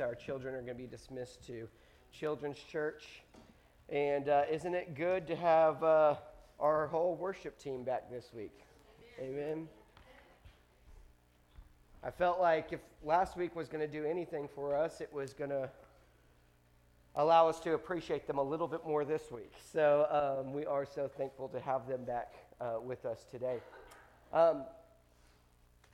Our children are going to be dismissed to Children's Church. And uh, isn't it good to have uh, our whole worship team back this week? Amen. I felt like if last week was going to do anything for us, it was going to allow us to appreciate them a little bit more this week. So um, we are so thankful to have them back uh, with us today. Um,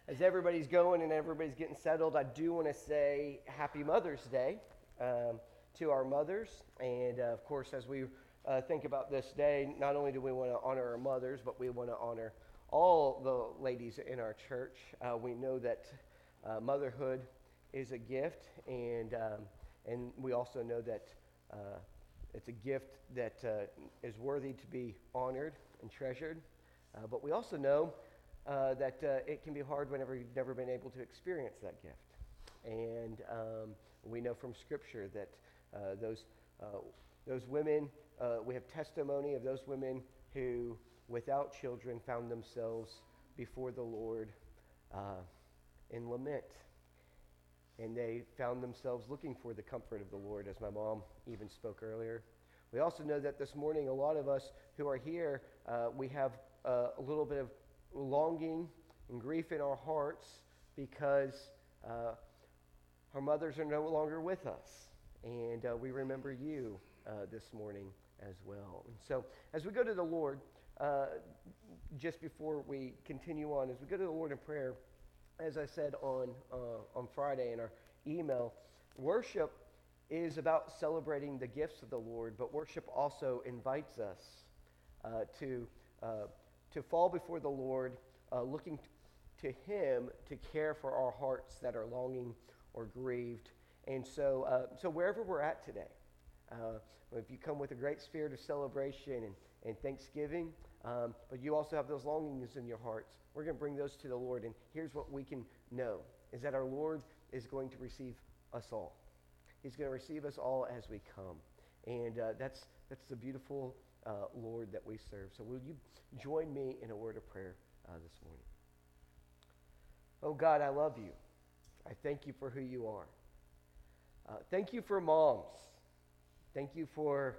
as everybody's going and everybody's getting settled, I do want to say Happy Mother's Day um, to our mothers. And uh, of course, as we uh, think about this day, not only do we want to honor our mothers, but we want to honor all the ladies in our church. Uh, we know that uh, motherhood is a gift, and, um, and we also know that uh, it's a gift that uh, is worthy to be honored and treasured. but we also know uh, that uh, it can be hard whenever you've never been able to experience that gift. And um, we know from Scripture that uh, those, uh, those women, uh, we have testimony of those women who, without children, found themselves before the Lord in lament. And they found themselves looking for the comfort of the Lord, as my mom even spoke earlier. We also know that this morning, a lot of us who are here, uh, we have uh, a little bit of longing and grief in our hearts because uh, our mothers are no longer with us. And uh, we remember you uh, this morning as well. And so, as we go to the Lord, uh, just before we continue on, as we go to the Lord in prayer, as I said on, uh, on Friday in our email, worship is about celebrating the gifts of the Lord, but worship also invites us to. uh, to fall before the Lord, uh, looking to Him to care for our hearts that are longing or grieved. And so, uh, so wherever we're at today, uh, if you come with a great spirit of celebration and, and thanksgiving, um, but you also have those longings in your hearts, we're going to bring those to the Lord. And here's what we can know is that our Lord is going to receive us all. He's going to receive us all as we come. And uh, that's, that's the beautiful uh, Lord that we serve. So will you join me in a word of prayer uh, this morning? Oh God, I love you. I thank you for who you are. Uh, thank you for moms. Thank you for,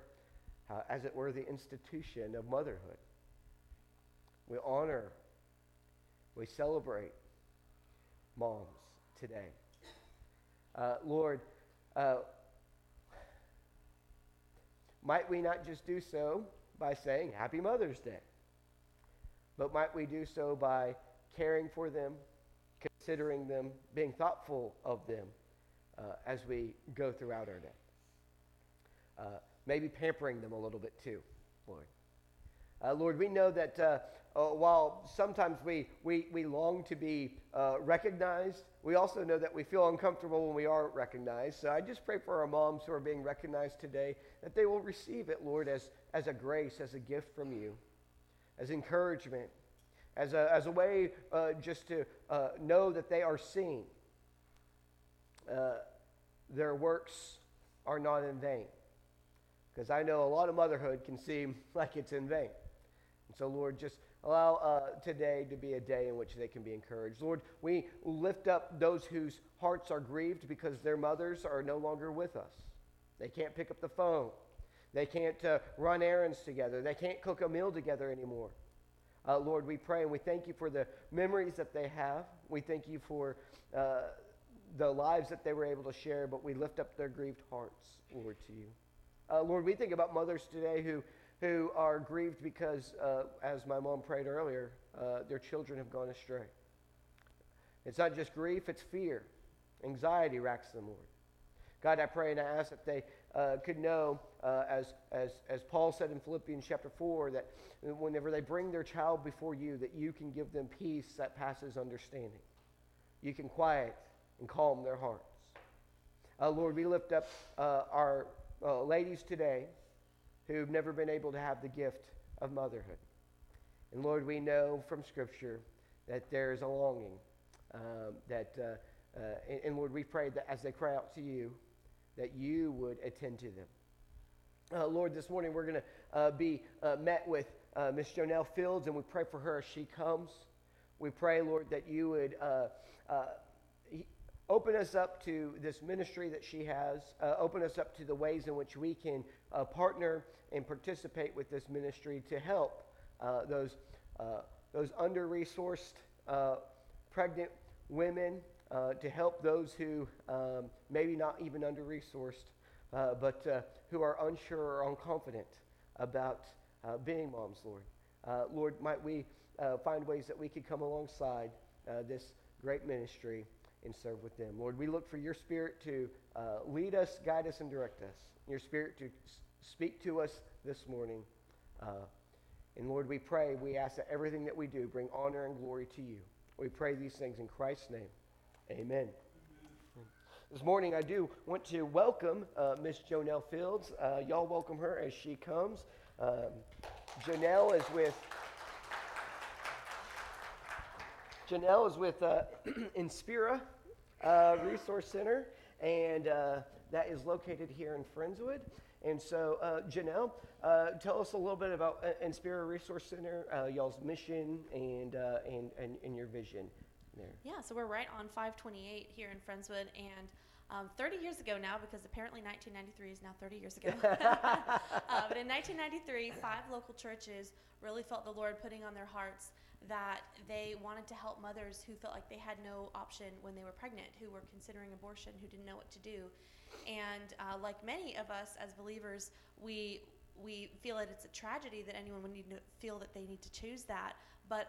uh, as it were, the institution of motherhood. We honor, we celebrate moms today. Uh, Lord, uh, might we not just do so by saying Happy Mother's Day, but might we do so by caring for them, considering them, being thoughtful of them uh, as we go throughout our day? Uh, maybe pampering them a little bit too, Lord. Uh, Lord, we know that uh, uh, while sometimes we, we, we long to be uh, recognized, we also know that we feel uncomfortable when we aren't recognized. So I just pray for our moms who are being recognized today that they will receive it, Lord, as, as a grace, as a gift from you, as encouragement, as a, as a way uh, just to uh, know that they are seen. their works are not in vain. Because I know a lot of motherhood can seem like it's in vain. So, Lord, just allow uh, today to be a day in which they can be encouraged. Lord, we lift up those whose hearts are grieved because their mothers are no longer with us. They can't pick up the phone. They can't uh, run errands together. They can't cook a meal together anymore. Uh, Lord, we pray and we thank you for the memories that they have. We thank you for uh, the lives that they were able to share, but we lift up their grieved hearts, Lord, to you. Uh, Lord, we think about mothers today who who are grieved because, uh, as my mom prayed earlier, uh, their children have gone astray. It's not just grief, it's fear. Anxiety racks them, Lord. God, I pray and I ask that they uh, could know, uh, as, as, as Paul said in Philippians chapter 4, that whenever they bring their child before you, that you can give them peace that passes understanding. You can quiet and calm their hearts. Uh, Lord, we lift up uh, our ladies today who've never been able to have the gift of motherhood. And Lord, we know from Scripture that there is a longing um, that, uh, uh, and, and, Lord, we pray that as they cry out to you, that you would attend to them. Uh, Lord, this morning we're going to uh, be uh, met with uh, Miss Jonelle Fields, and we pray for her as she comes. We pray, Lord, that you would open us up to this ministry that she has. Uh, open us up to the ways in which we can uh, partner and participate with this ministry to help uh, those, uh, those under resourced uh, pregnant women, uh, to help those who um, maybe not even under resourced, but who are unsure or unconfident about being moms, Lord. Lord, might we find ways that we could come alongside this great ministry and serve with them. Lord, we look for your spirit to uh, lead us, guide us, and direct us. Your spirit to speak to us this morning. Uh, and Lord, we pray, we ask that everything that we do bring honor and glory to you. We pray these things in Christ's name. Amen. This morning, I do want to welcome uh, Miss Jonelle Fields. Uh, y'all welcome her as she comes. Um, is with Janelle is with uh, Inspira uh, Resource Center, and uh, that is located here in Friendswood. And so, uh, Janelle, uh, tell us a little bit about uh, Inspira Resource Center, uh, y'all's mission, and, and, and, and your vision there. Yeah, so we're right on 528 here in Friendswood, and um, 30 years ago now, because apparently 1993 is now 30 years ago. uh, but in 1993, five local churches really felt the Lord putting on their hearts that they wanted to help mothers who felt like they had no option when they were pregnant, who were considering abortion, who didn't know what to do. And uh, like many of us as believers, we we feel that it's a tragedy that anyone would need to feel that they need to choose that. But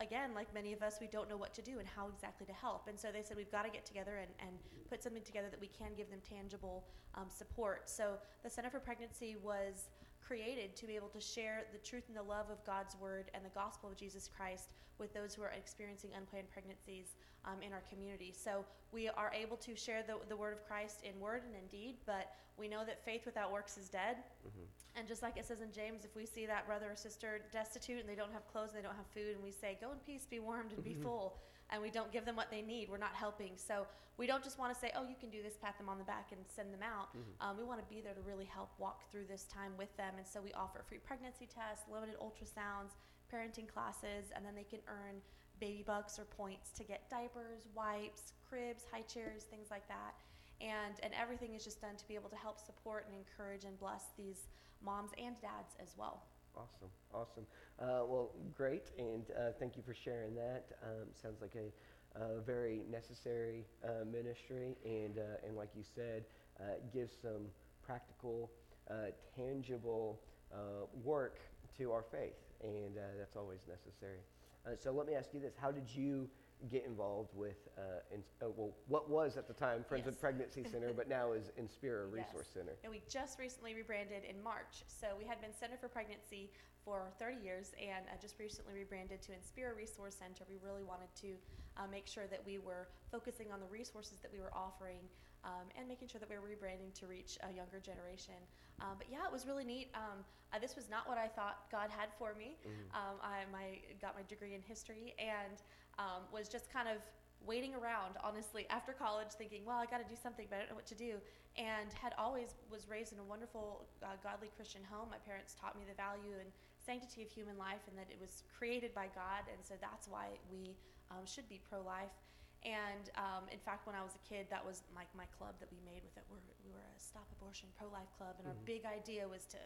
again, like many of us, we don't know what to do and how exactly to help. And so they said we've got to get together and, and put something together that we can give them tangible um, support. So the Center for Pregnancy was created to be able to share the truth and the love of God's word and the gospel of Jesus Christ with those who are experiencing unplanned pregnancies um, in our community. So we are able to share the, the word of Christ in word and in deed, but we know that faith without works is dead. Mm-hmm. And just like it says in James, if we see that brother or sister destitute and they don't have clothes and they don't have food, and we say, Go in peace, be warmed, and be mm-hmm. full and we don't give them what they need, we're not helping. So we don't just want to say, oh, you can do this, pat them on the back, and send them out. Mm-hmm. Um, we want to be there to really help walk through this time with them. And so we offer free pregnancy tests, limited ultrasounds, parenting classes, and then they can earn baby bucks or points to get diapers, wipes, cribs, high chairs, things like that. And, and everything is just done to be able to help support and encourage and bless these moms and dads as well. Awesome, awesome. Uh, well, great, and uh, thank you for sharing that. Um, sounds like a, a very necessary uh, ministry, and uh, and like you said, uh, gives some practical, uh, tangible work to our faith, and that's always necessary. so let me ask you this: How did you get involved with, uh, in, uh, well, what was at the time Friends yes. of Pregnancy Center, but now is Inspira Resource yes. Center. And we just recently rebranded in March. So we had been Center for Pregnancy for 30 years and uh, just recently rebranded to Inspira Resource Center. We really wanted to uh, make sure that we were focusing on the resources that we were offering um, and making sure that we were rebranding to reach a younger generation. Um, but yeah, it was really neat. Um, uh, this was not what I thought God had for me. Mm-hmm. Um, I my, got my degree in history and um, was just kind of waiting around, honestly, after college, thinking, well, I got to do something, but I don't know what to do. And had always was raised in a wonderful, uh, godly Christian home. My parents taught me the value and sanctity of human life, and that it was created by God, and so that's why we um, should be pro-life. And um, in fact, when I was a kid, that was my, my club that we made with it. We're, we were a Stop Abortion Pro Life Club, and mm-hmm. our big idea was to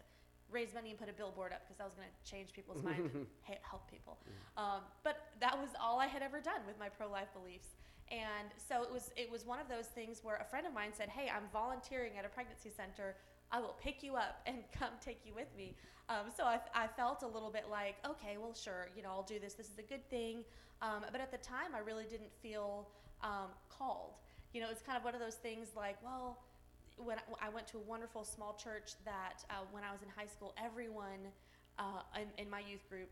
raise money and put a billboard up because that was going to change people's mind and help people. Mm. Um, but that was all I had ever done with my pro-life beliefs. And so it was it was one of those things where a friend of mine said, "Hey, I'm volunteering at a pregnancy center. I will pick you up and come take you with me." Um, so I, I felt a little bit like, okay, well, sure, you know, I'll do this. This is a good thing. Um, but at the time, I really didn't feel um, called. You know, it's kind of one of those things like, well, when I went to a wonderful small church that uh, when I was in high school, everyone uh, in, in, my youth group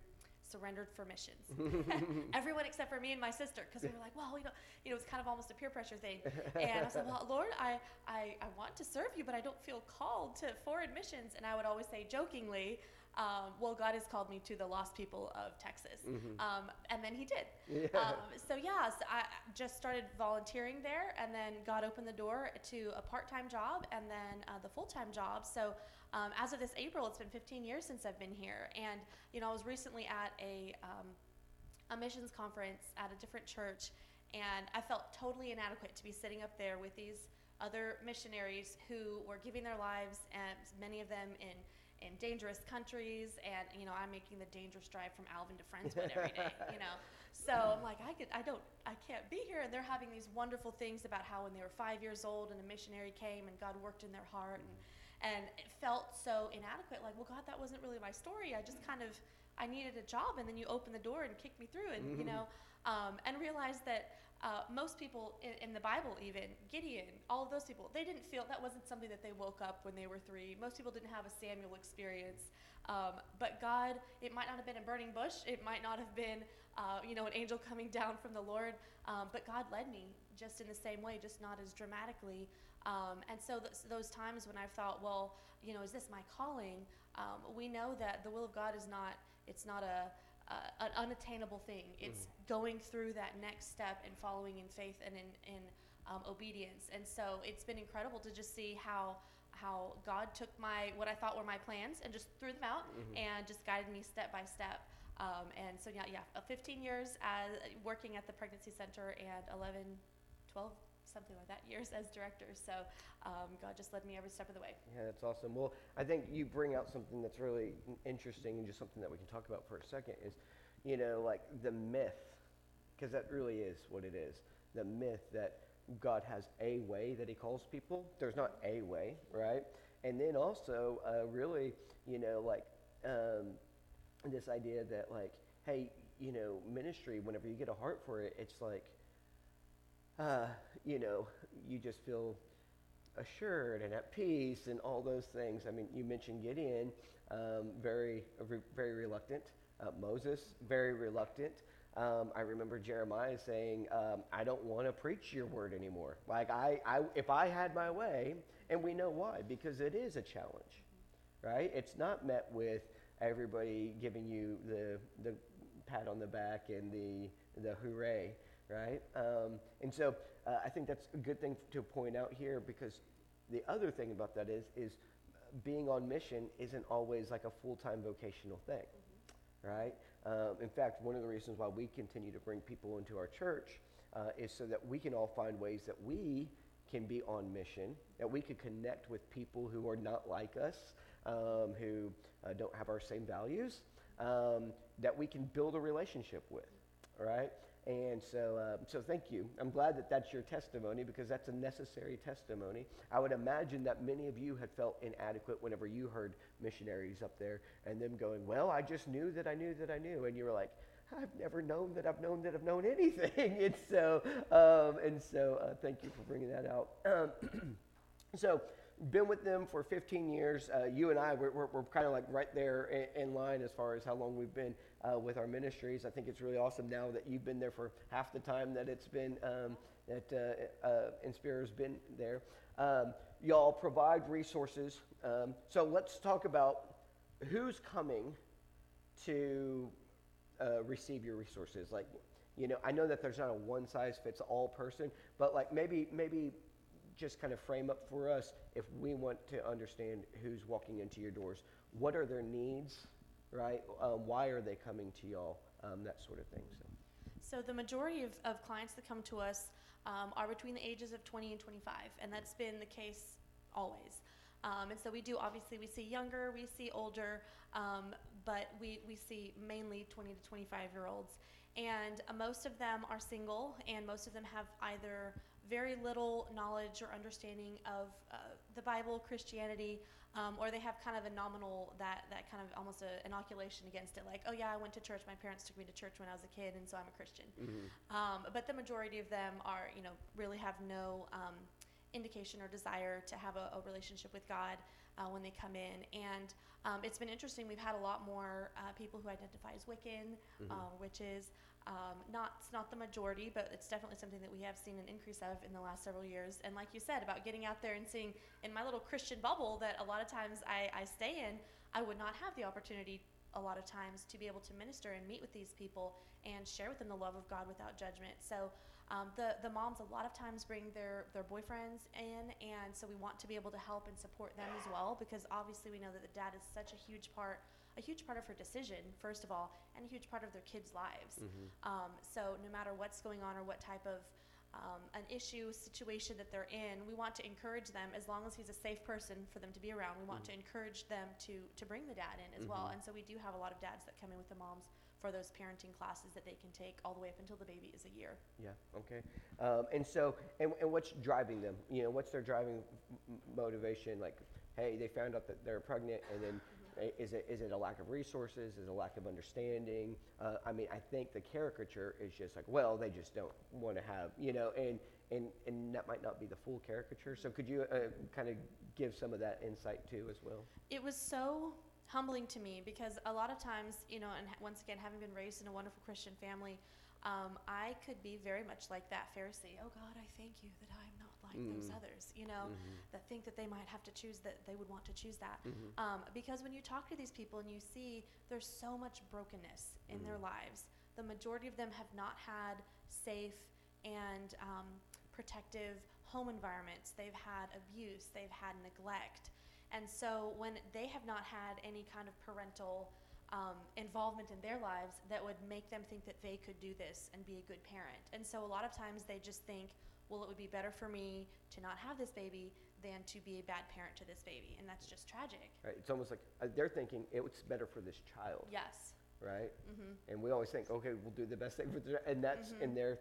surrendered for missions. everyone except for me and my sister, because we were like, well, you know, you know, it's kind of almost a peer pressure thing. And I said, well, Lord, I, I, I want to serve you, but I don't feel called to foreign missions. And I would always say jokingly, um, well, God has called me to the lost people of Texas. Mm-hmm. Um, and then he did. Yeah. Um, so, yeah, so I just started volunteering there, and then God opened the door to a part time job and then uh, the full time job. So, um, as of this April, it's been 15 years since I've been here. And, you know, I was recently at a, um, a missions conference at a different church And I felt totally inadequate to be sitting up there with these other missionaries who were giving their lives, and many of them in in dangerous countries, and you know I'm making the dangerous drive from Alvin to Friendswood every day, you know. So I'm like, I could, I don't, I can't be here. And they're having these wonderful things about how when they were five years old and a missionary came and God worked in their heart, and and it felt so inadequate. Like, well, God, that wasn't really my story. I just kind of, I needed a job, and then you opened the door and kicked me through, and you know, um, and realized that uh, most people in, in, the Bible, even Gideon, all of those people, they didn't feel that wasn't something that they woke up when they were three. Most people didn't have a Samuel experience. Um, but God, it might not have been a burning bush, it might not have been, uh, you know, an angel coming down from the Lord, um, but God led me just in the same way, just not as dramatically. Um, and so th- those times when I've thought, well, you know, is this my calling? Um, we know that the will of God is not, it's not a, an unattainable thing. It's mm. Going through that next step and following in faith and in, in um, obedience. And so it's been incredible to just see how how God took my what I thought were my plans and just threw them out mm-hmm. and just guided me step by step. Um, and so yeah, yeah, 15 years as working at the pregnancy center and 11, 12 something like that years as director. So um, God just led me every step of the way. Yeah, that's awesome. Well, I think you bring out something that's really interesting and just something that we can talk about for a second is, you know, like the myth, because that really is what it is. The myth that God has a way that He calls people. There's not a way, right? And then also, uh, really, you know, like um, this idea that, like, hey, you know, ministry, whenever you get a heart for it, it's like, uh, you know, you just feel assured and at peace and all those things. I mean, you mentioned Gideon, um, very, very reluctant. Uh, Moses, very reluctant. Um, I remember Jeremiah saying, um, "I don't want to preach your word anymore. Like I, I, if I had my way, and we know why, because it is a challenge, right? It's not met with everybody giving you the the pat on the back and the the hooray, right? Um, and so uh, I think that's a good thing to point out here because the other thing about that is is being on mission isn't always like a full-time vocational thing, mm-hmm. right? Um, in fact, one of the reasons why we continue to bring people into our church uh, is so that we can all find ways that we can be on mission, that we can connect with people who are not like us, um, who uh, don't have our same values, um, that we can build a relationship with, all right? And so, uh, so thank you. I'm glad that that's your testimony because that's a necessary testimony. I would imagine that many of you had felt inadequate whenever you heard missionaries up there and them going, Well, I just knew that I knew that I knew. And you were like, I've never known that I've known that I've known anything. and so, um, and so uh, thank you for bringing that out. Um, so, been with them for 15 years. Uh, you and I, we're, we're, we're kind of like right there in, in, line as far as how long we've been uh, with our ministries. I think it's really awesome now that you've been there for half the time that it's been, um, that uh, uh Inspira's been there. Um, y'all provide resources. Um, so let's talk about who's coming to uh, receive your resources. Like, you know, I know that there's not a one size fits all person, but like maybe, maybe just kind of frame up for us if we want to understand who's walking into your doors. What are their needs, right? Um, why are they coming to y'all? Um, that sort of thing. So. so the majority of, of clients that come to us um, are between the ages of 20 and 25, and that's been the case always. Um, and so we do obviously we see younger, we see older, um, but we, we see mainly 20 to 25 year olds. And uh, most of them are single, and most of them have either very little knowledge or understanding of uh, the Bible, Christianity, um, or they have kind of a nominal that that kind of almost an inoculation against it, like, oh yeah, I went to church. My parents took me to church when I was a kid, and so I'm a Christian. Mm-hmm. Um, but the majority of them are, you know, really have no um, indication or desire to have a, a relationship with God uh, when they come in. And um, it's been interesting. We've had a lot more uh, people who identify as Wiccan, mm-hmm. uh, which is um, not it's not the majority, but it's definitely something that we have seen an increase of in the last several years. And like you said about getting out there and seeing in my little Christian bubble that a lot of times I, I stay in, I would not have the opportunity a lot of times to be able to minister and meet with these people and share with them the love of God without judgment. So um, the the moms a lot of times bring their their boyfriends in, and so we want to be able to help and support them as well because obviously we know that the dad is such a huge part a huge part of her decision, first of all, and a huge part of their kids' lives. Mm-hmm. Um, so no matter what's going on or what type of um, an issue, situation that they're in, we want to encourage them as long as he's a safe person for them to be around. We want Mhm. to encourage them to to bring the dad in as well. Mhm. And so we do have a lot of dads that come in with the moms for those parenting classes that they can take all the way up until the baby is a year. Yeah. Okay. Um, and so, and, and what's driving them? You know, what's their driving motivation? Like, hey, they found out that they're pregnant, and then is it is it a lack of resources? Is it a lack of understanding? Uh, I mean, I think the caricature is just like, well, they just don't want to have, you know, and and and that might not be the full caricature. So, could you uh, kind of give some of that insight too, as well? It was so humbling to me because a lot of times, you know, and once again, having been raised in a wonderful Christian family, um, I could be very much like that Pharisee. Oh God, I thank you that I'm like those Mm. others, you know, Mhm. that think that they might have to choose that they would want to choose that. Mhm. Um, because when you talk to these people and you see there's so much brokenness in their Mm. lives, the majority of them have not had safe and um, protective home environments. They've had abuse, they've had neglect. And so when they have not had any kind of parental um, involvement in their lives that would make them think that they could do this and be a good parent. And so a lot of times they just think, well, it would be better for me to not have this baby than to be a bad parent to this baby. And that's just tragic. Right? It's almost like uh, they're thinking it's better for this child, Yes. right? hmm And we always think, okay, we'll do the best thing for the, and that's Mhm. in their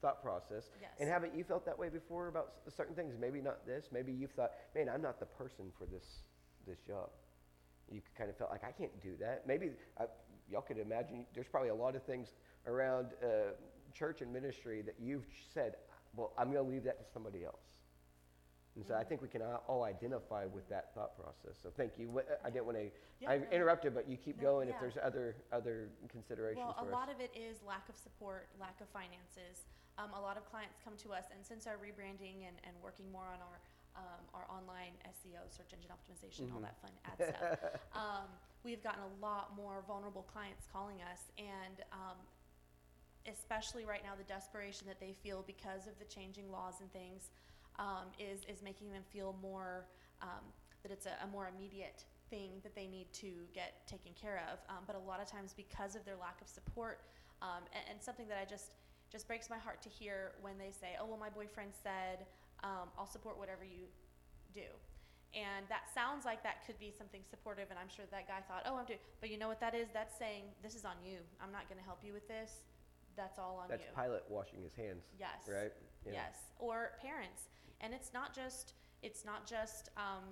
thought process. Yes. And haven't you felt that way before about certain things? Maybe not this. Maybe you've thought, man, I'm not the person for this this job. You kind of felt like I can't do that. Maybe uh, y'all could imagine. There's probably a lot of things around uh, church and ministry that you've said, well, I'm going to leave that to somebody else. And so I think we can all- identify with that thought process. So thank you. Wh- I didn't want to. Yeah, I no. interrupted, but you keep No, going if yeah. there's other other considerations Well, a for lot us. of it is lack of support, lack of finances. Um, a lot of clients come to us, and since our rebranding and, and working more on our um, our online SEO, search engine optimization, all Mhm. that fun ad stuff, um, we've gotten a lot more vulnerable clients calling us, and um, especially right now, the desperation that they feel because of the changing laws and things um, is is making them feel more um, that it's a, a more immediate thing that they need to get taken care of. Um, but a lot of times, because of their lack of support, um, and, and something that I just just breaks my heart to hear when they say, "Oh, well, my boyfriend said um, I'll support whatever you do." And that sounds like that could be something supportive, and I'm sure that guy thought, "Oh, I'm doing," but you know what that is? That's saying this is on you. I'm not going to help you with this. That's all on That's you. Pilate washing his hands, Yes. right? Yeah. Yes. Or parents, and it's not just it's not just um,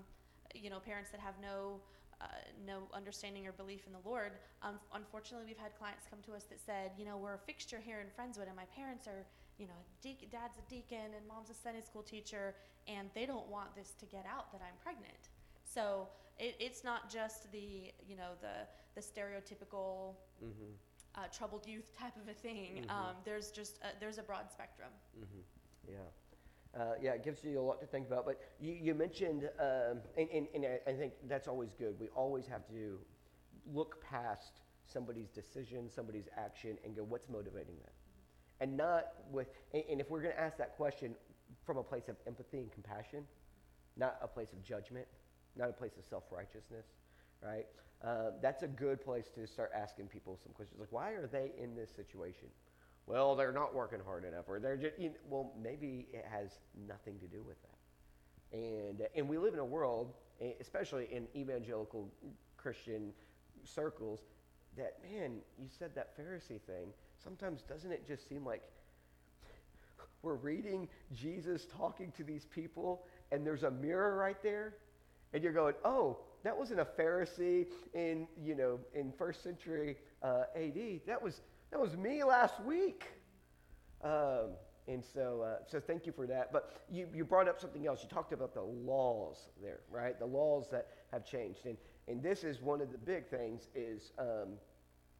you know parents that have no uh, no understanding or belief in the Lord. Um, unfortunately, we've had clients come to us that said, you know, we're a fixture here in Friendswood, and my parents are, you know, dad's a deacon and mom's a Sunday school teacher, and they don't want this to get out that I'm pregnant. So it, it's not just the you know the the stereotypical Mm-hmm. Uh, troubled youth type of a thing. Mhm. Um, there's just a, there's a broad spectrum. hmm Yeah. Uh, yeah, it gives you a lot to think about. But you, you mentioned, um, and, and, and I, I think that's always good. We always have to look past somebody's decision, somebody's action, and go, what's motivating that? And not with, and, and if we're going to ask that question from a place of empathy and compassion, not a place of judgment, not a place of self righteousness, right? Uh, that's a good place to start asking people some questions like, why are they in this situation? Well, they're not working hard enough, or they're just, you know, well, maybe it has nothing to do with that. And, and we live in a world, especially in evangelical Christian circles, that, man, you said that Pharisee thing. Sometimes doesn't it just seem like we're reading Jesus talking to these people, and there's a mirror right there, and you're going, oh, that wasn't a Pharisee in, you know, in first century uh, AD. That was, that was me last week. Um, and so, uh, so thank you for that. But you, you brought up something else. You talked about the laws there, right? The laws that have changed. And, and this is one of the big things is, um,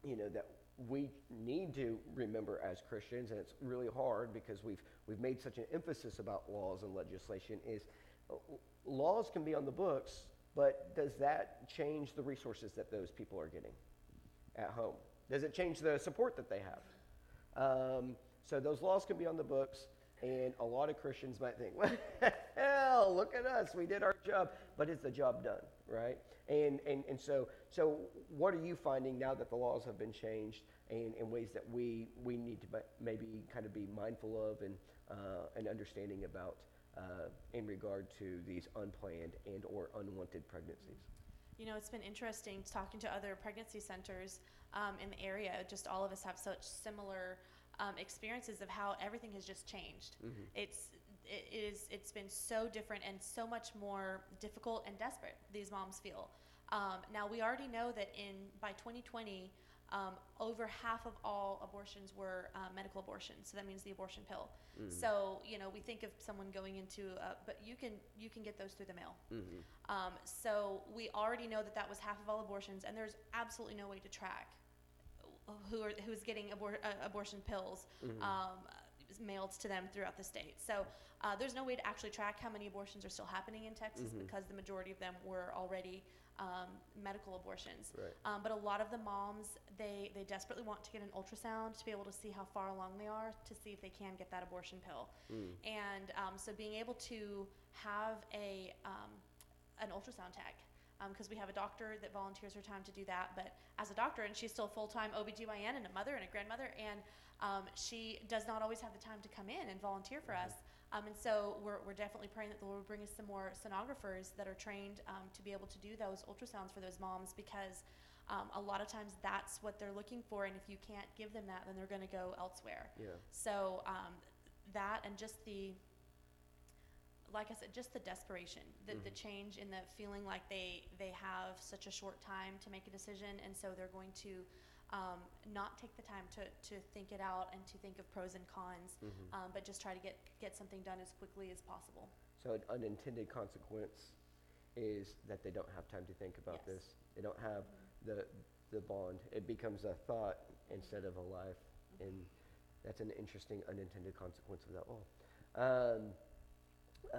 you know, that we need to remember as Christians, and it's really hard because we've, we've made such an emphasis about laws and legislation, is uh, laws can be on the books, but does that change the resources that those people are getting at home? Does it change the support that they have? Um, so those laws can be on the books, and a lot of Christians might think, well, look at us, we did our job, but is the job done, right? And, and, and so, so what are you finding now that the laws have been changed and, in ways that we, we need to maybe kind of be mindful of and, uh, and understanding about uh, in regard to these unplanned and or unwanted pregnancies? You know, it's been interesting talking to other pregnancy centers um, in the area. Just all of us have such similar um, experiences of how everything has just changed. Mm-hmm. It's it is it's been so different and so much more difficult and desperate these moms feel. Um, now we already know that in by 2020 um, over half of all abortions were uh, medical abortions, so that means the abortion pill. Mm-hmm. So you know, we think of someone going into, a, but you can you can get those through the mail. Mm-hmm. Um, so we already know that that was half of all abortions, and there's absolutely no way to track who are who's getting abor- uh, abortion pills. Mm-hmm. Um, mailed to them throughout the state. So uh, there's no way to actually track how many abortions are still happening in Texas mm-hmm. because the majority of them were already um, medical abortions. Right. Um, but a lot of the moms, they, they desperately want to get an ultrasound to be able to see how far along they are to see if they can get that abortion pill. Mm. And um, so being able to have a um, an ultrasound tech because um, we have a doctor that volunteers her time to do that. But as a doctor, and she's still full time OBGYN and a mother and a grandmother, and um, she does not always have the time to come in and volunteer for mm-hmm. us. Um, and so we're, we're definitely praying that the Lord will bring us some more sonographers that are trained um, to be able to do those ultrasounds for those moms because um, a lot of times that's what they're looking for. And if you can't give them that, then they're going to go elsewhere. Yeah. So um, that and just the, like I said, just the desperation, the, mm-hmm. the change in the feeling like they, they have such a short time to make a decision. And so they're going to um, not take the time to, to think it out and to think of pros and cons, mm-hmm. um, but just try to get, get something done as quickly as possible. So, an unintended consequence is that they don't have time to think about yes. this. They don't have mm-hmm. the, the bond. It becomes a thought instead of a life. Mm-hmm. And that's an interesting unintended consequence of that law. Um, uh,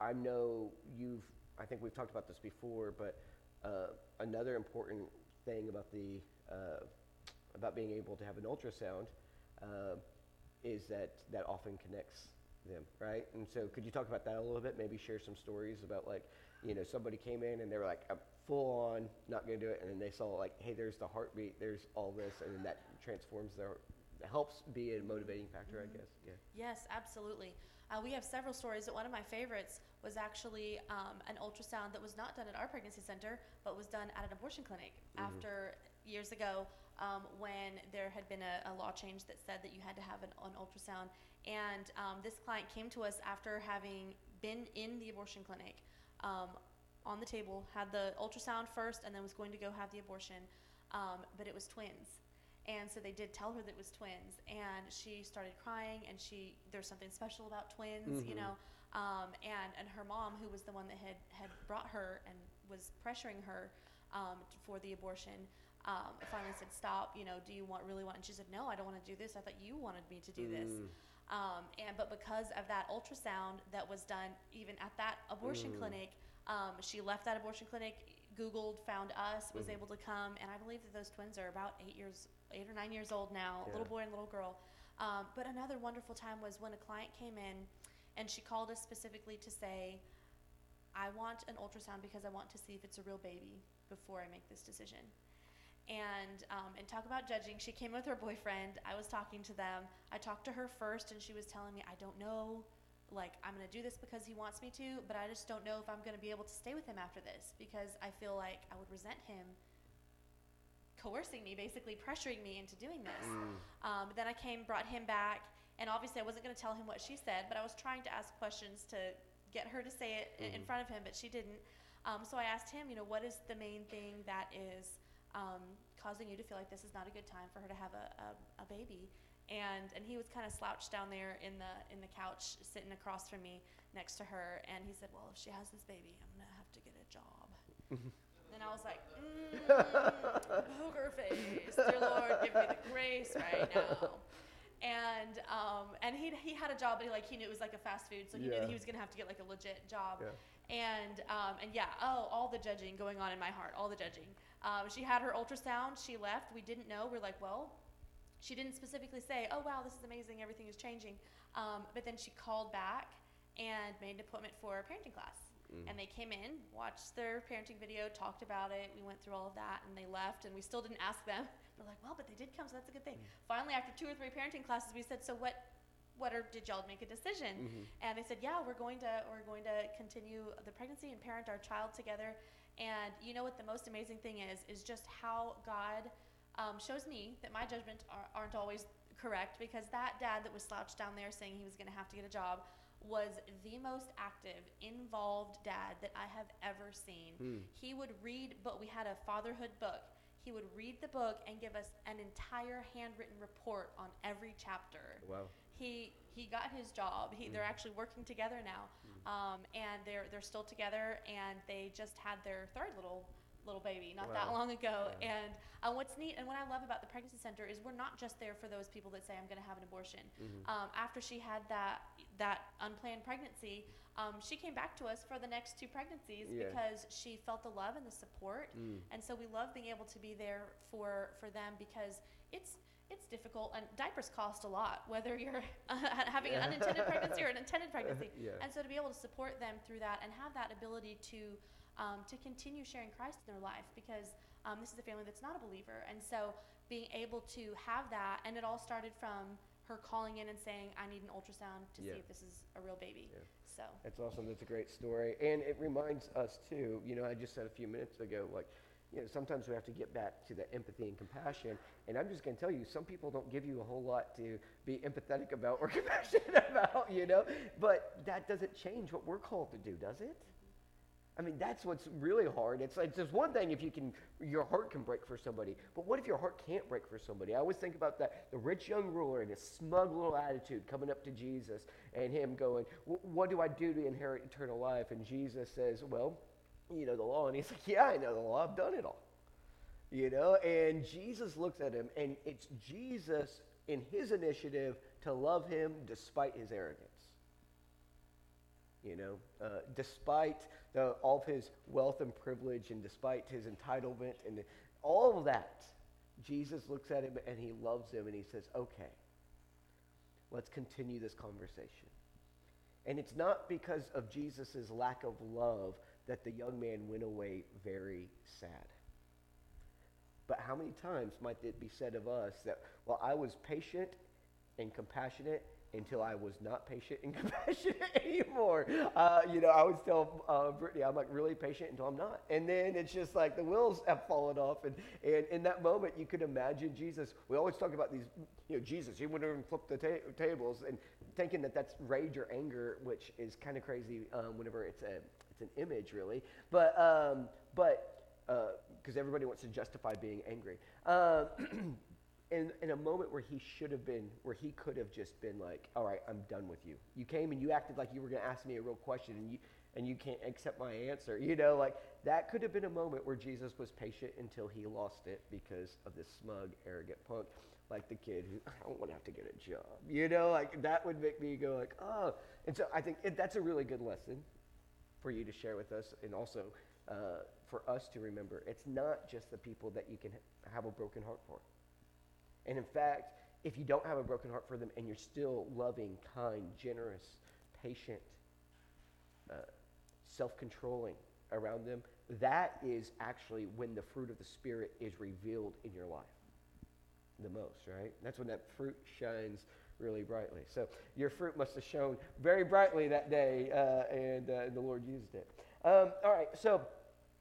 I know you've, I think we've talked about this before, but uh, another important thing about the about being able to have an ultrasound uh, is that that often connects them, right? And so, could you talk about that a little bit? Maybe share some stories about like, you know, somebody came in and they were like, I'm full on, not going to do it, and then they saw like, hey, there's the heartbeat, there's all this, and then that transforms their, helps be a motivating factor, mm-hmm. I guess. Yeah. Yes, absolutely. Uh, we have several stories, but one of my favorites was actually um, an ultrasound that was not done at our pregnancy center, but was done at an abortion clinic mm-hmm. after years ago um, when there had been a, a, law change that said that you had to have an, an ultrasound. And um, this client came to us after having been in the abortion clinic um, on the table, had the ultrasound first, and then was going to go have the abortion, um, but it was twins. And so they did tell her that it was twins, and she started crying. And she, there's something special about twins, mm-hmm. you know. Um, and and her mom, who was the one that had had brought her and was pressuring her um, for the abortion, um, finally said, "Stop! You know, do you want really want?" And she said, "No, I don't want to do this. I thought you wanted me to do mm. this." Um, and but because of that ultrasound that was done even at that abortion mm. clinic, um, she left that abortion clinic, Googled, found us, was mm. able to come, and I believe that those twins are about eight years, eight or nine years old now, yeah. little boy and little girl. Um, but another wonderful time was when a client came in, and she called us specifically to say, "I want an ultrasound because I want to see if it's a real baby before I make this decision." And um, and talk about judging. She came with her boyfriend. I was talking to them. I talked to her first, and she was telling me, "I don't know, like I'm gonna do this because he wants me to, but I just don't know if I'm gonna be able to stay with him after this because I feel like I would resent him." coercing me basically pressuring me into doing this mm. um, then i came brought him back and obviously i wasn't going to tell him what she said but i was trying to ask questions to get her to say it mm. in front of him but she didn't um, so i asked him you know what is the main thing that is um, causing you to feel like this is not a good time for her to have a, a, a baby. And, and he was kind of slouched down there in the, in the couch, sitting across from me next to her. And he said, Well, if she has this baby, I'm going to have to get a job. and I was like, mm, Poker face. Dear Lord, give me the grace right now. And um, and he he had a job, but he, like he knew it was like a fast food, so he yeah. knew that he was gonna have to get like a legit job. Yeah. And um, and yeah, oh, all the judging going on in my heart, all the judging. Um, she had her ultrasound. She left. We didn't know. We're like, well, she didn't specifically say, oh, wow, this is amazing. Everything is changing. Um, but then she called back and made an appointment for a parenting class. And they came in, watched their parenting video, talked about it. We went through all of that, and they left, and we still didn't ask them. They're like, "Well, but they did come, so that's a good thing." Finally, after two or three parenting classes, we said, "So what? What are, did y'all make a decision?" And they said, "Yeah, we're going to we're going to continue the pregnancy and parent our child together." And you know what the most amazing thing is is just how God um, shows me that my judgments are, aren't always correct because that dad that was slouched down there saying he was going to have to get a job was the most active, involved dad that I have ever seen. He would read, but we had a fatherhood book. He would read the book and give us an entire handwritten report on every chapter. Wow. He he got his job. He, They're actually working together now, um, and they're they're still together. And they just had their third little little baby not that long ago. And uh, what's neat and what I love about the pregnancy center is we're not just there for those people that say I'm going to have an abortion. Um, after she had that that unplanned pregnancy, um, she came back to us for the next two pregnancies Yeah. because she felt the love and the support. And so we love being able to be there for for them because it's it's difficult and diapers cost a lot whether you're having an unintended pregnancy or an intended pregnancy. Yeah. And so to be able to support them through that and have that ability to um, to continue sharing Christ in their life because um, this is a family that's not a believer. And so being able to have that, and it all started from her calling in and saying, I need an ultrasound to Yeah. see if this is a real baby. Yeah. So, That's awesome. That's a great story. And it reminds us, too, you know, I just said a few minutes ago, like, you know, sometimes we have to get back to the empathy and compassion. And I'm just going to tell you, some people don't give you a whole lot to be empathetic about or compassionate about, you know? But that doesn't change what we're called to do, does it? I mean, that's what's really hard. It's like, there's one thing if you can, your heart can break for somebody, but what if your heart can't break for somebody? I always think about that, the rich young ruler and his smug little attitude coming up to Jesus and him going, what do I do to inherit eternal life? And Jesus says, well, you know the law. And he's like, yeah, I know the law. I've done it all. You know, and Jesus looks at him, and it's Jesus in his initiative to love him despite his arrogance you know, uh, despite the, all of his wealth and privilege and despite his entitlement and all of that, Jesus looks at him and he loves him and he says, okay, let's continue this conversation. And it's not because of Jesus' lack of love that the young man went away very sad. But how many times might it be said of us that, well, I was patient and compassionate until I was not patient and compassionate anymore. Uh, you know, I always tell uh, Brittany, I'm like really patient until I'm not. And then it's just like the wheels have fallen off. And, and in that moment, you could imagine Jesus. We always talk about these, you know, Jesus, he over and flipped the ta- tables and thinking that that's rage or anger, which is kind of crazy um, whenever it's, a, an image, really. But, um, but, because everybody wants to justify being angry. Uh, in, in a moment where he should have been, where he could have just been like, all right, I'm done with you. You came and you acted like you were going to ask me a real question and you, and you can't accept my answer. You know, like that could have been a moment where Jesus was patient until he lost it because of this smug, arrogant punk, like the kid who, I don't want to have to get a job. You know, like that would make me go like, oh. And so I think it, that's a really good lesson for you to share with us and also uh, for us to remember. It's not just the people that you can have a broken heart for. And in fact, if you don't have a broken heart for them and you're still loving, kind, generous, patient, uh, self controlling around them, that is actually when the fruit of the Spirit is revealed in your life the most, right? That's when that fruit shines really brightly. So your fruit must have shone very brightly that day, uh, and, uh, the Lord used it. Um, all right, so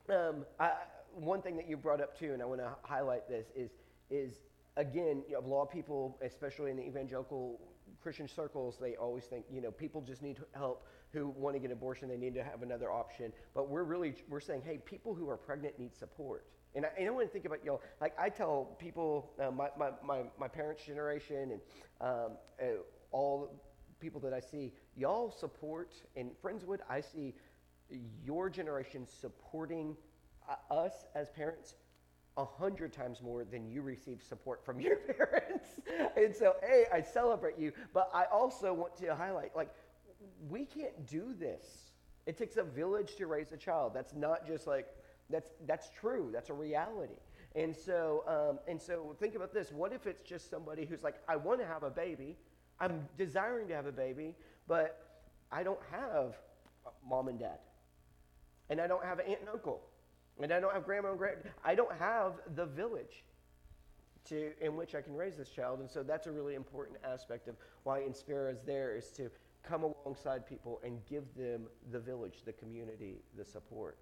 um, I, one thing that you brought up too, and I want to highlight this is is again, you know, a lot of people, especially in the evangelical Christian circles, they always think you know people just need help who want to get abortion. They need to have another option. But we're really we're saying, hey, people who are pregnant need support. And I, and I want to think about y'all. Like I tell people, uh, my, my, my, my parents' generation and um, uh, all people that I see, y'all support. In Friendswood, I see your generation supporting uh, us as parents a hundred times more than you receive support from your parents. and so, hey, I celebrate you, but I also want to highlight, like, we can't do this. It takes a village to raise a child. That's not just like that's that's true. That's a reality. And so, um, and so, think about this. What if it's just somebody who's like, I want to have a baby, I'm desiring to have a baby, but I don't have mom and dad, and I don't have aunt and uncle, and I don't have grandma and grand. I don't have the village to in which I can raise this child, and so that's a really important aspect of why Inspira is there is to come alongside people and give them the village, the community, the support.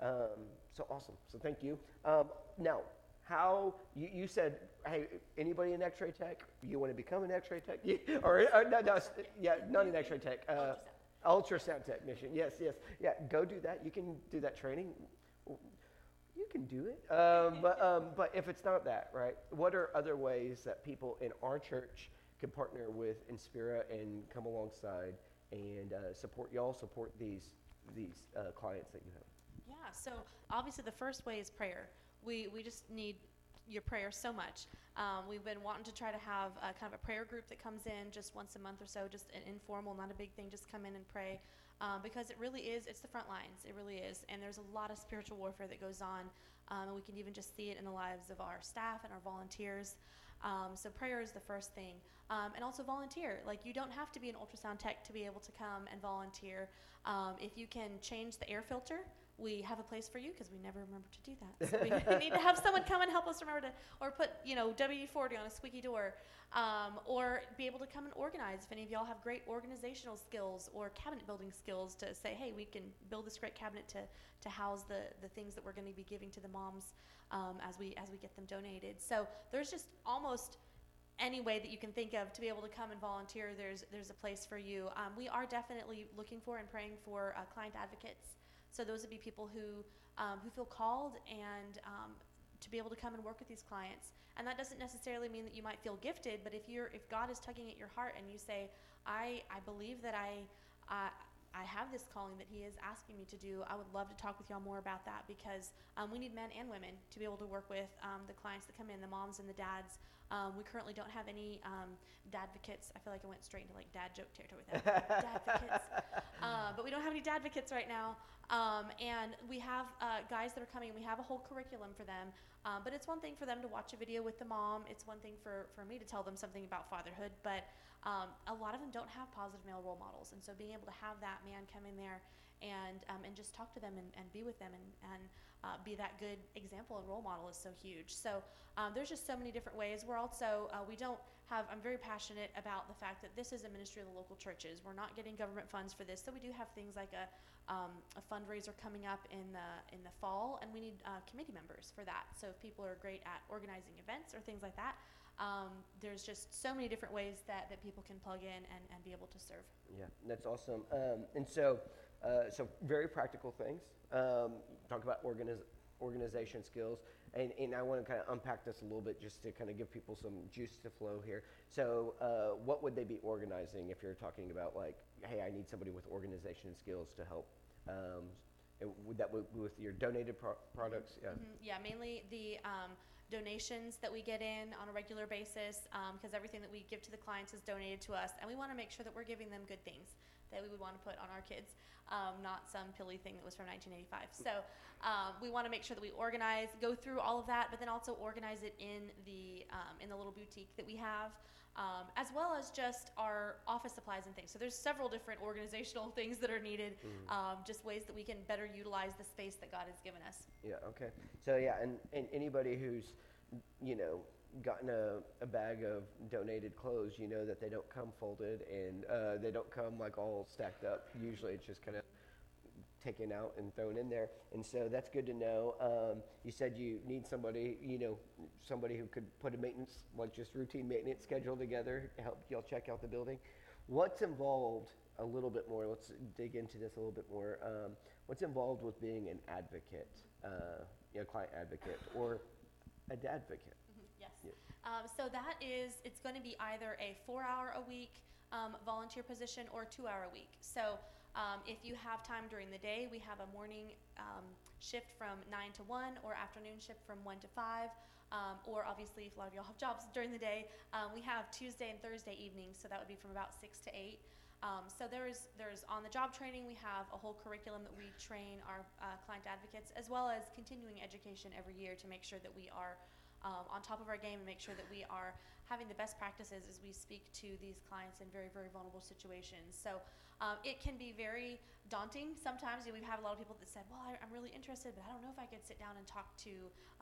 Um, so awesome. So thank you. Um, now, how you, you said, hey, anybody in X-ray tech? You want to become an X-ray tech? or, or no, no, yeah, not an X-ray tech. Uh, ultrasound technician. Yes, yes, yeah. Go do that. You can do that training. You can do it. Um, but um, but if it's not that, right? What are other ways that people in our church can partner with Inspira and come alongside and uh, support y'all support these these uh, clients that you have? So obviously the first way is prayer. We, we just need your prayer so much. Um, we've been wanting to try to have a, kind of a prayer group that comes in just once a month or so, just an informal, not a big thing, just come in and pray. Um, because it really is, it's the front lines. It really is. And there's a lot of spiritual warfare that goes on. Um, and we can even just see it in the lives of our staff and our volunteers. Um, so prayer is the first thing. Um, and also volunteer. Like you don't have to be an ultrasound tech to be able to come and volunteer. Um, if you can change the air filter, we have a place for you because we never remember to do that. So we need to have someone come and help us remember to, or put, you know, WD-40 on a squeaky door, um, or be able to come and organize. If any of y'all have great organizational skills or cabinet building skills to say, hey, we can build this great cabinet to, to house the, the things that we're going to be giving to the moms um, as we as we get them donated. So there's just almost any way that you can think of to be able to come and volunteer. There's there's a place for you. Um, we are definitely looking for and praying for uh, client advocates. So those would be people who um, who feel called and um, to be able to come and work with these clients. And that doesn't necessarily mean that you might feel gifted, but if you're if God is tugging at your heart and you say, I I believe that I. Uh, I have this calling that He is asking me to do. I would love to talk with y'all more about that because um, we need men and women to be able to work with um, the clients that come in, the moms and the dads. Um, we currently don't have any um, dadvocates. I feel like I went straight into like dad joke territory with that. dadvocates. Uh, but we don't have any dadvocates right now. Um, and we have uh, guys that are coming. We have a whole curriculum for them. Um, but it's one thing for them to watch a video with the mom. It's one thing for, for me to tell them something about fatherhood. But um, a lot of them don't have positive male role models. And so being able to have that man come in there and, um, and just talk to them and, and be with them and, and uh, be that good example and role model is so huge. So um, there's just so many different ways. We're also, uh, we don't have, I'm very passionate about the fact that this is a ministry of the local churches. We're not getting government funds for this. So we do have things like a, um, a fundraiser coming up in the, in the fall, and we need uh, committee members for that. So if people are great at organizing events or things like that, um, there's just so many different ways that, that people can plug in and, and be able to serve. Yeah, that's awesome. Um, and so, uh, so very practical things. Um, talk about organiz- organization skills. And, and I want to kind of unpack this a little bit just to kind of give people some juice to flow here. So, uh, what would they be organizing if you're talking about, like, hey, I need somebody with organization skills to help? Um, would that be with your donated pro- products? Yeah. Mm-hmm. Yeah, mainly the um, donations that we get in on a regular basis because um, everything that we give to the clients is donated to us, and we want to make sure that we're giving them good things that we would want to put on our kids, um, not some pilly thing that was from 1985. So um, we want to make sure that we organize, go through all of that, but then also organize it in the um, in the little boutique that we have. Um, as well as just our office supplies and things. So there's several different organizational things that are needed, mm. um, just ways that we can better utilize the space that God has given us. Yeah. Okay. So yeah, and, and anybody who's you know gotten a, a bag of donated clothes, you know that they don't come folded and uh, they don't come like all stacked up. Usually it's just kind of taken out and thrown in there. And so that's good to know. Um, you said you need somebody, you know, somebody who could put a maintenance, like just routine maintenance schedule together to help y'all check out the building. What's involved a little bit more? Let's dig into this a little bit more. Um, what's involved with being an advocate, uh, you know, client advocate or a advocate? Um, so that is, it's going to be either a four hour a week um, volunteer position or two hour a week. So um, if you have time during the day, we have a morning um, shift from 9 to 1 or afternoon shift from 1 to 5. Um, or obviously, if a lot of y'all have jobs during the day, um, we have Tuesday and Thursday evenings, so that would be from about 6 to 8. Um, so there's there's on the job training. We have a whole curriculum that we train our uh, client advocates, as well as continuing education every year to make sure that we are um, on top of our game and make sure that we are having the best practices as we speak to these clients in very, very vulnerable situations. So um, it can be very daunting sometimes. You know, we've had a lot of people that said, "Well, I, I'm really interested, but I don't know if I could sit down and talk to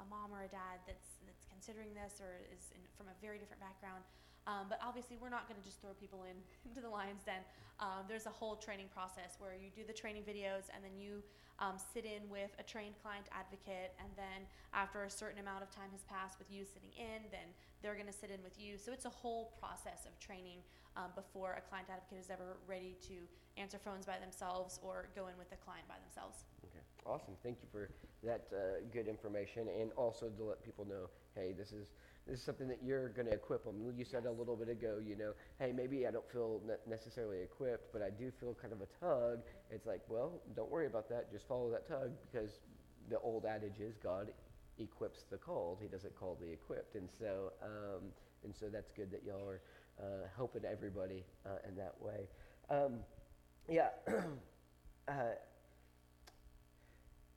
a mom or a dad that's that's considering this or is in, from a very different background." Um, but obviously, we're not going to just throw people in into the lion's den. Um, there's a whole training process where you do the training videos and then you um, sit in with a trained client advocate, and then after a certain amount of time has passed with you sitting in, then they're going to sit in with you. So it's a whole process of training um, before a client advocate is ever ready to answer phones by themselves or go in with a client by themselves. Okay, awesome. Thank you for that uh, good information, and also to let people know, hey, this is this is something that you're going to equip them. You said a little bit ago, you know, hey, maybe I don't feel ne- necessarily equipped, but I do feel kind of a tug. It's like, well, don't worry about that. Just follow that tug because the old adage is God equips the called. He doesn't call the equipped, and so um, and so that's good that y'all are uh, helping everybody uh, in that way. Um, yeah. uh,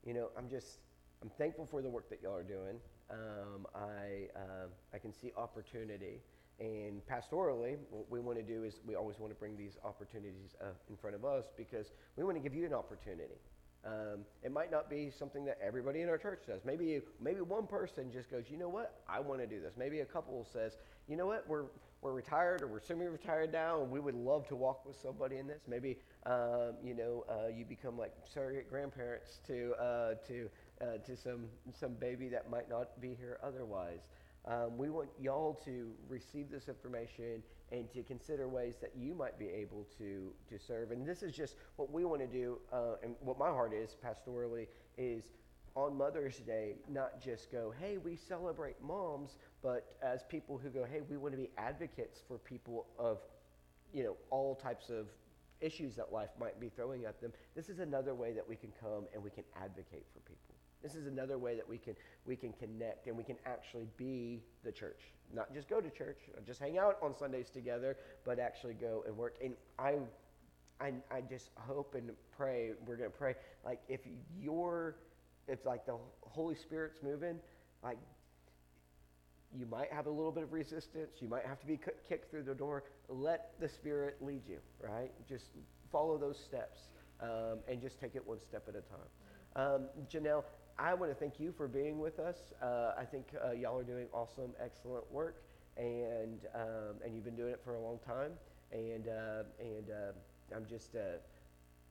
you know, I'm just I'm thankful for the work that y'all are doing. Um, I, uh, I can see opportunity. And pastorally, what we want to do is we always want to bring these opportunities uh, in front of us because we want to give you an opportunity. Um, it might not be something that everybody in our church does. Maybe, maybe one person just goes, you know what, I want to do this. Maybe a couple says, you know what, we're, we're retired or we're semi-retired now, and we would love to walk with somebody in this. Maybe, um, you know, uh, you become like surrogate grandparents to, uh, to uh, to some, some baby that might not be here otherwise. Um, we want y'all to receive this information and to consider ways that you might be able to, to serve. And this is just what we want to do, uh, and what my heart is pastorally is on Mother's Day, not just go, hey, we celebrate moms, but as people who go, hey, we want to be advocates for people of, you know, all types of issues that life might be throwing at them. This is another way that we can come and we can advocate for people. This is another way that we can, we can connect and we can actually be the church. Not just go to church, just hang out on Sundays together, but actually go and work. And I, I, I just hope and pray, we're going to pray, like if you're, if like the Holy Spirit's moving, like you might have a little bit of resistance. You might have to be kicked through the door. Let the Spirit lead you, right? Just follow those steps um, and just take it one step at a time. Um, Janelle, I want to thank you for being with us. Uh, I think uh, y'all are doing awesome, excellent work, and um, and you've been doing it for a long time. And uh, and uh, I'm just uh,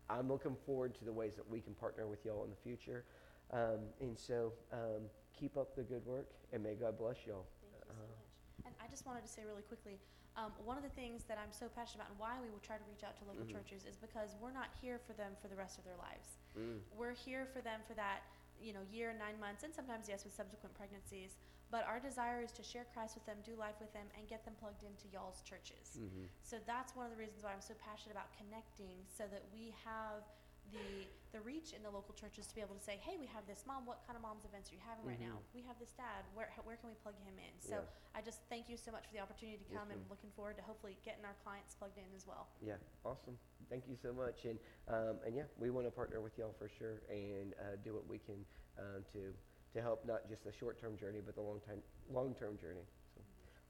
I'm looking forward to the ways that we can partner with y'all in the future. Um, and so um, keep up the good work, and may God bless y'all. Thank you so much. And I just wanted to say really quickly. Um, one of the things that I'm so passionate about and why we will try to reach out to local mm-hmm. churches is because we're not here for them for the rest of their lives. Mm. We're here for them for that you know, year, nine months, and sometimes, yes, with subsequent pregnancies. But our desire is to share Christ with them, do life with them, and get them plugged into y'all's churches. Mm-hmm. So that's one of the reasons why I'm so passionate about connecting so that we have the the reach in the local churches to be able to say, hey, we have this mom. What kind of mom's events are you having right now? Mm-hmm. We have this dad. Where where can we plug him in? So yeah. I just thank you so much for the opportunity to come yes, and looking forward to hopefully getting our clients plugged in as well. Yeah, awesome. Thank you so much. And um, and yeah, we want to partner with y'all for sure and uh, do what we can um, to to help not just the short term journey but the long time long term journey. So,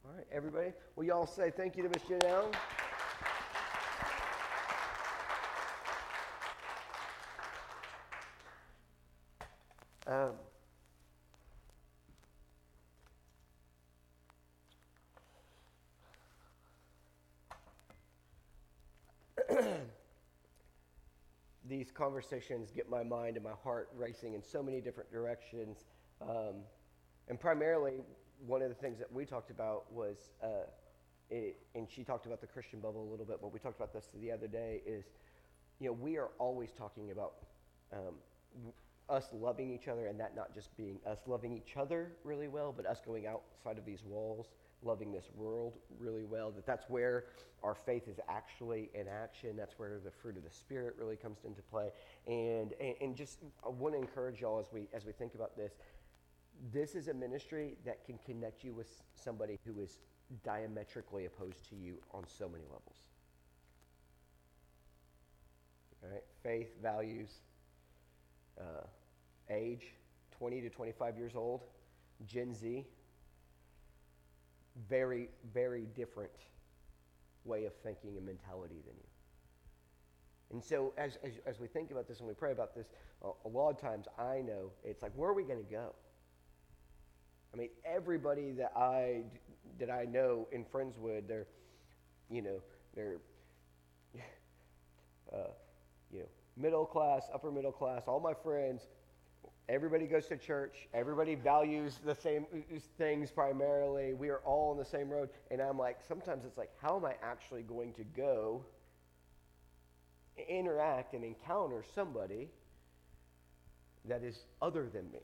all right, everybody. Will y'all say thank you to Miss Janelle? Um, these conversations get my mind and my heart racing in so many different directions. Um, and primarily, one of the things that we talked about was, uh, it, and she talked about the Christian bubble a little bit, but we talked about this the other day, is, you know, we are always talking about um, us loving each other and that not just being us loving each other really well, but us going outside of these walls, loving this world really well. That that's where our faith is actually in action. That's where the fruit of the Spirit really comes into play. And, and, and just I want to encourage y'all as we, as we think about this. This is a ministry that can connect you with somebody who is diametrically opposed to you on so many levels. All right? Faith, values, uh, age, 20 to 25 years old, Gen Z, very, very different way of thinking and mentality than you. And so, as, as, as we think about this and we pray about this, a, a lot of times I know it's like, where are we going to go? I mean, everybody that I that I know in Friendswood, they're, you know, they're, uh, you know, middle class, upper middle class. All my friends, everybody goes to church. Everybody values the same things primarily. We are all on the same road, and I'm like, sometimes it's like, how am I actually going to go? interact and encounter somebody that is other than me.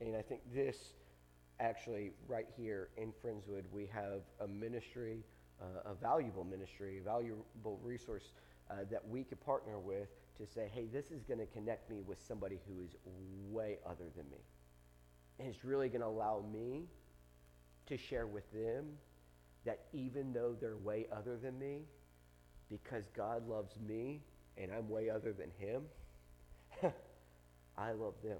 And I think this actually, right here in Friendswood, we have a ministry, uh, a valuable ministry, a valuable resource uh, that we could partner with to say, hey, this is going to connect me with somebody who is way other than me. And it's really going to allow me to share with them that even though they're way other than me, because God loves me and I'm way other than him, I love them.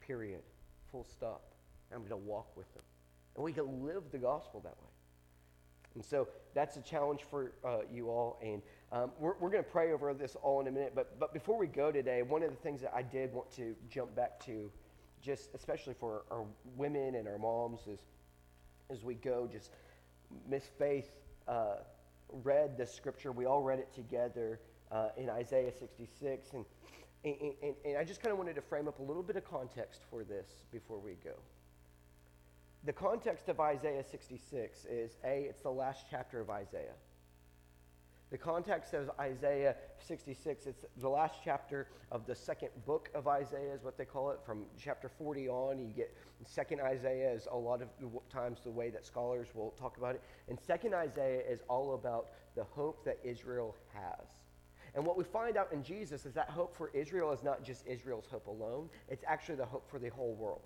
Period. Full stop. I'm going to walk with them. And we can live the gospel that way. And so that's a challenge for uh, you all. And um, we're, we're going to pray over this all in a minute. But, but before we go today, one of the things that I did want to jump back to, just especially for our women and our moms, is as we go, just Miss Faith uh, read the scripture. We all read it together uh, in Isaiah 66. And, and, and, and I just kind of wanted to frame up a little bit of context for this before we go. The context of Isaiah 66 is A, it's the last chapter of Isaiah. The context of Isaiah 66, it's the last chapter of the second book of Isaiah, is what they call it. From chapter 40 on, you get second Isaiah is a lot of times the way that scholars will talk about it. And second Isaiah is all about the hope that Israel has. And what we find out in Jesus is that hope for Israel is not just Israel's hope alone, it's actually the hope for the whole world.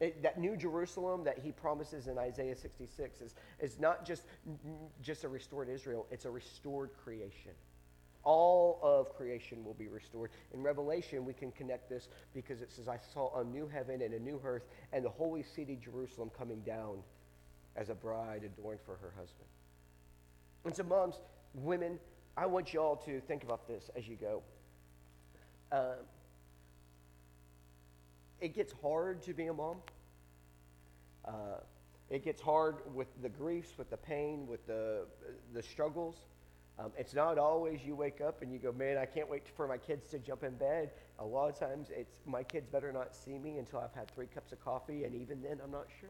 It, that new Jerusalem that he promises in Isaiah 66 is, is not just, just a restored Israel, it's a restored creation. All of creation will be restored. In Revelation, we can connect this because it says, I saw a new heaven and a new earth, and the holy city Jerusalem coming down as a bride adorned for her husband. And so, moms, women, I want you all to think about this as you go. Uh, it gets hard to be a mom. Uh, it gets hard with the griefs, with the pain, with the, the struggles. Um, it's not always you wake up and you go, man, I can't wait for my kids to jump in bed. A lot of times it's my kids better not see me until I've had three cups of coffee, and even then I'm not sure.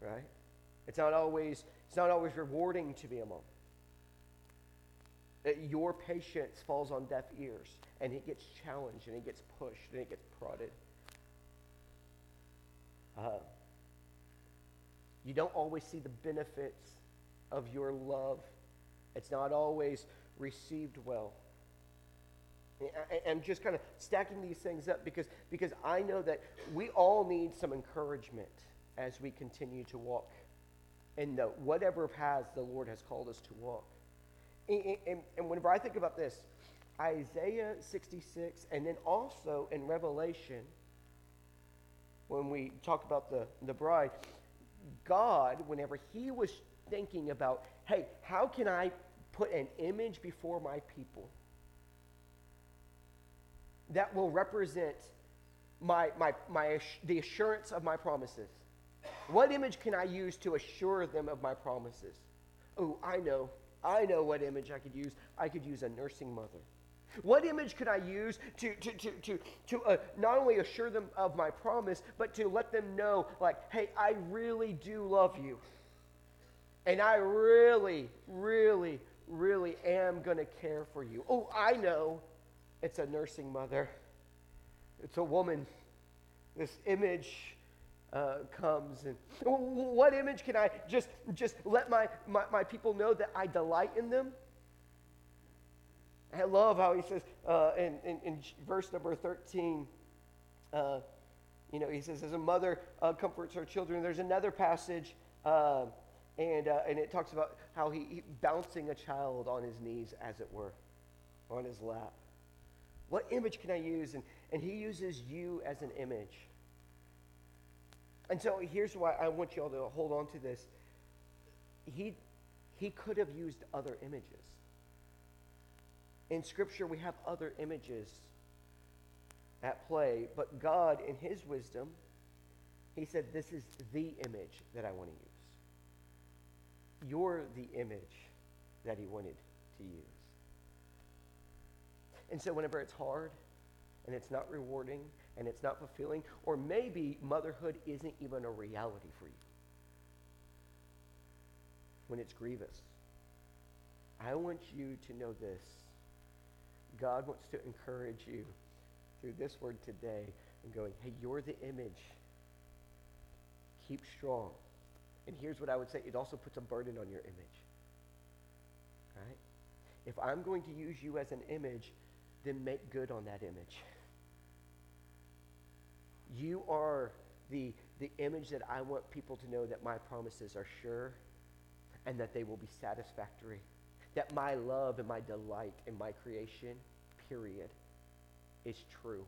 Right? It's not always, it's not always rewarding to be a mom. Your patience falls on deaf ears and it gets challenged and it gets pushed and it gets prodded. Uh, you don't always see the benefits of your love. It's not always received well. I'm just kind of stacking these things up because, because I know that we all need some encouragement as we continue to walk in the whatever paths the Lord has called us to walk. And, and, and whenever I think about this, Isaiah 66, and then also in Revelation, when we talk about the, the bride, God, whenever He was thinking about, hey, how can I put an image before my people that will represent my, my, my, the assurance of my promises? What image can I use to assure them of my promises? Oh, I know. I know what image I could use. I could use a nursing mother. What image could I use to, to, to, to, to uh, not only assure them of my promise, but to let them know, like, hey, I really do love you. And I really, really, really am going to care for you. Oh, I know it's a nursing mother, it's a woman. This image uh, comes and what image can i just just let my, my, my people know that i delight in them I love how he says uh, in, in, in, verse number 13, uh, you know, he says, as a mother uh, comforts her children. There's another passage, uh, and, uh, and it talks about how he, he bouncing a child on his knees, as it were, on his lap. What image can I use? And, and he uses you as an image. And so here's why I want you all to hold on to this. He, he could have used other images. In Scripture, we have other images at play, but God, in His wisdom, He said, This is the image that I want to use. You're the image that He wanted to use. And so, whenever it's hard and it's not rewarding and it's not fulfilling, or maybe motherhood isn't even a reality for you, when it's grievous, I want you to know this. God wants to encourage you through this word today and going, hey, you're the image. Keep strong. And here's what I would say it also puts a burden on your image. Right? If I'm going to use you as an image, then make good on that image. You are the, the image that I want people to know that my promises are sure and that they will be satisfactory. That my love and my delight in my creation, period, is true.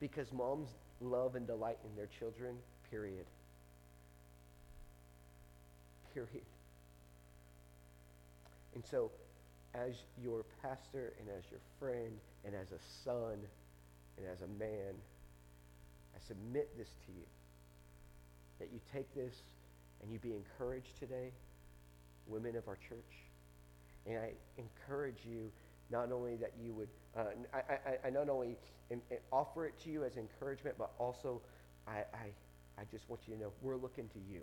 Because moms love and delight in their children, period. Period. And so, as your pastor and as your friend and as a son and as a man, submit this to you. That you take this and you be encouraged today, women of our church. And I encourage you not only that you would, uh, I, I, I, not only offer it to you as encouragement, but also I, I, I just want you to know we're looking to you.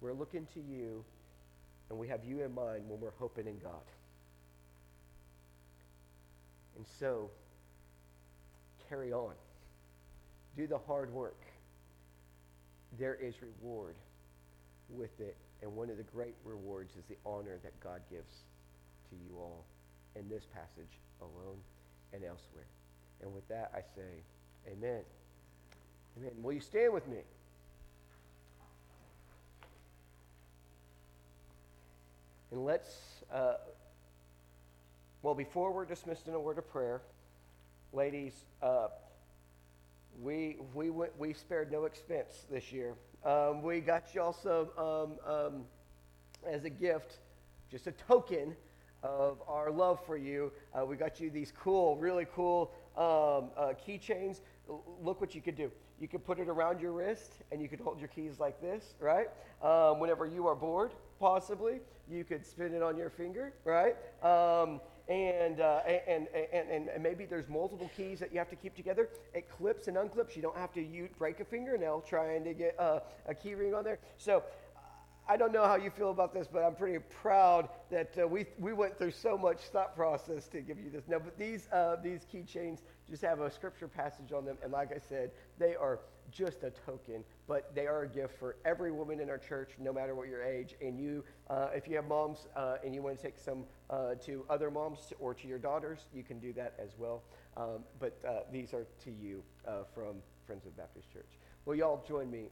We're looking to you, and we have you in mind when we're hoping in God. And so, carry on. Do the hard work. There is reward with it. And one of the great rewards is the honor that God gives to you all in this passage alone and elsewhere. And with that, I say, Amen. Amen. Will you stand with me? And let's, uh, well, before we're dismissed in a word of prayer, ladies, uh, we, we, went, we spared no expense this year. Um, we got y'all some, um, um, as a gift, just a token of our love for you. Uh, we got you these cool, really cool um, uh, keychains. Look what you could do. You could put it around your wrist and you could hold your keys like this, right? Um, whenever you are bored, possibly, you could spin it on your finger, right? And, uh, and, and, and, maybe there's multiple keys that you have to keep together. It clips and unclips. You don't have to break a fingernail trying to get uh, a key ring on there. So I don't know how you feel about this, but I'm pretty proud that uh, we, we went through so much thought process to give you this. No, but these, uh, these keychains just have a scripture passage on them. And like I said, they are just a token, but they are a gift for every woman in our church, no matter what your age. And you, uh, if you have moms uh, and you want to take some uh, to other moms or to your daughters, you can do that as well. Um, but uh, these are to you from Friendswood Baptist Church. Will y'all join me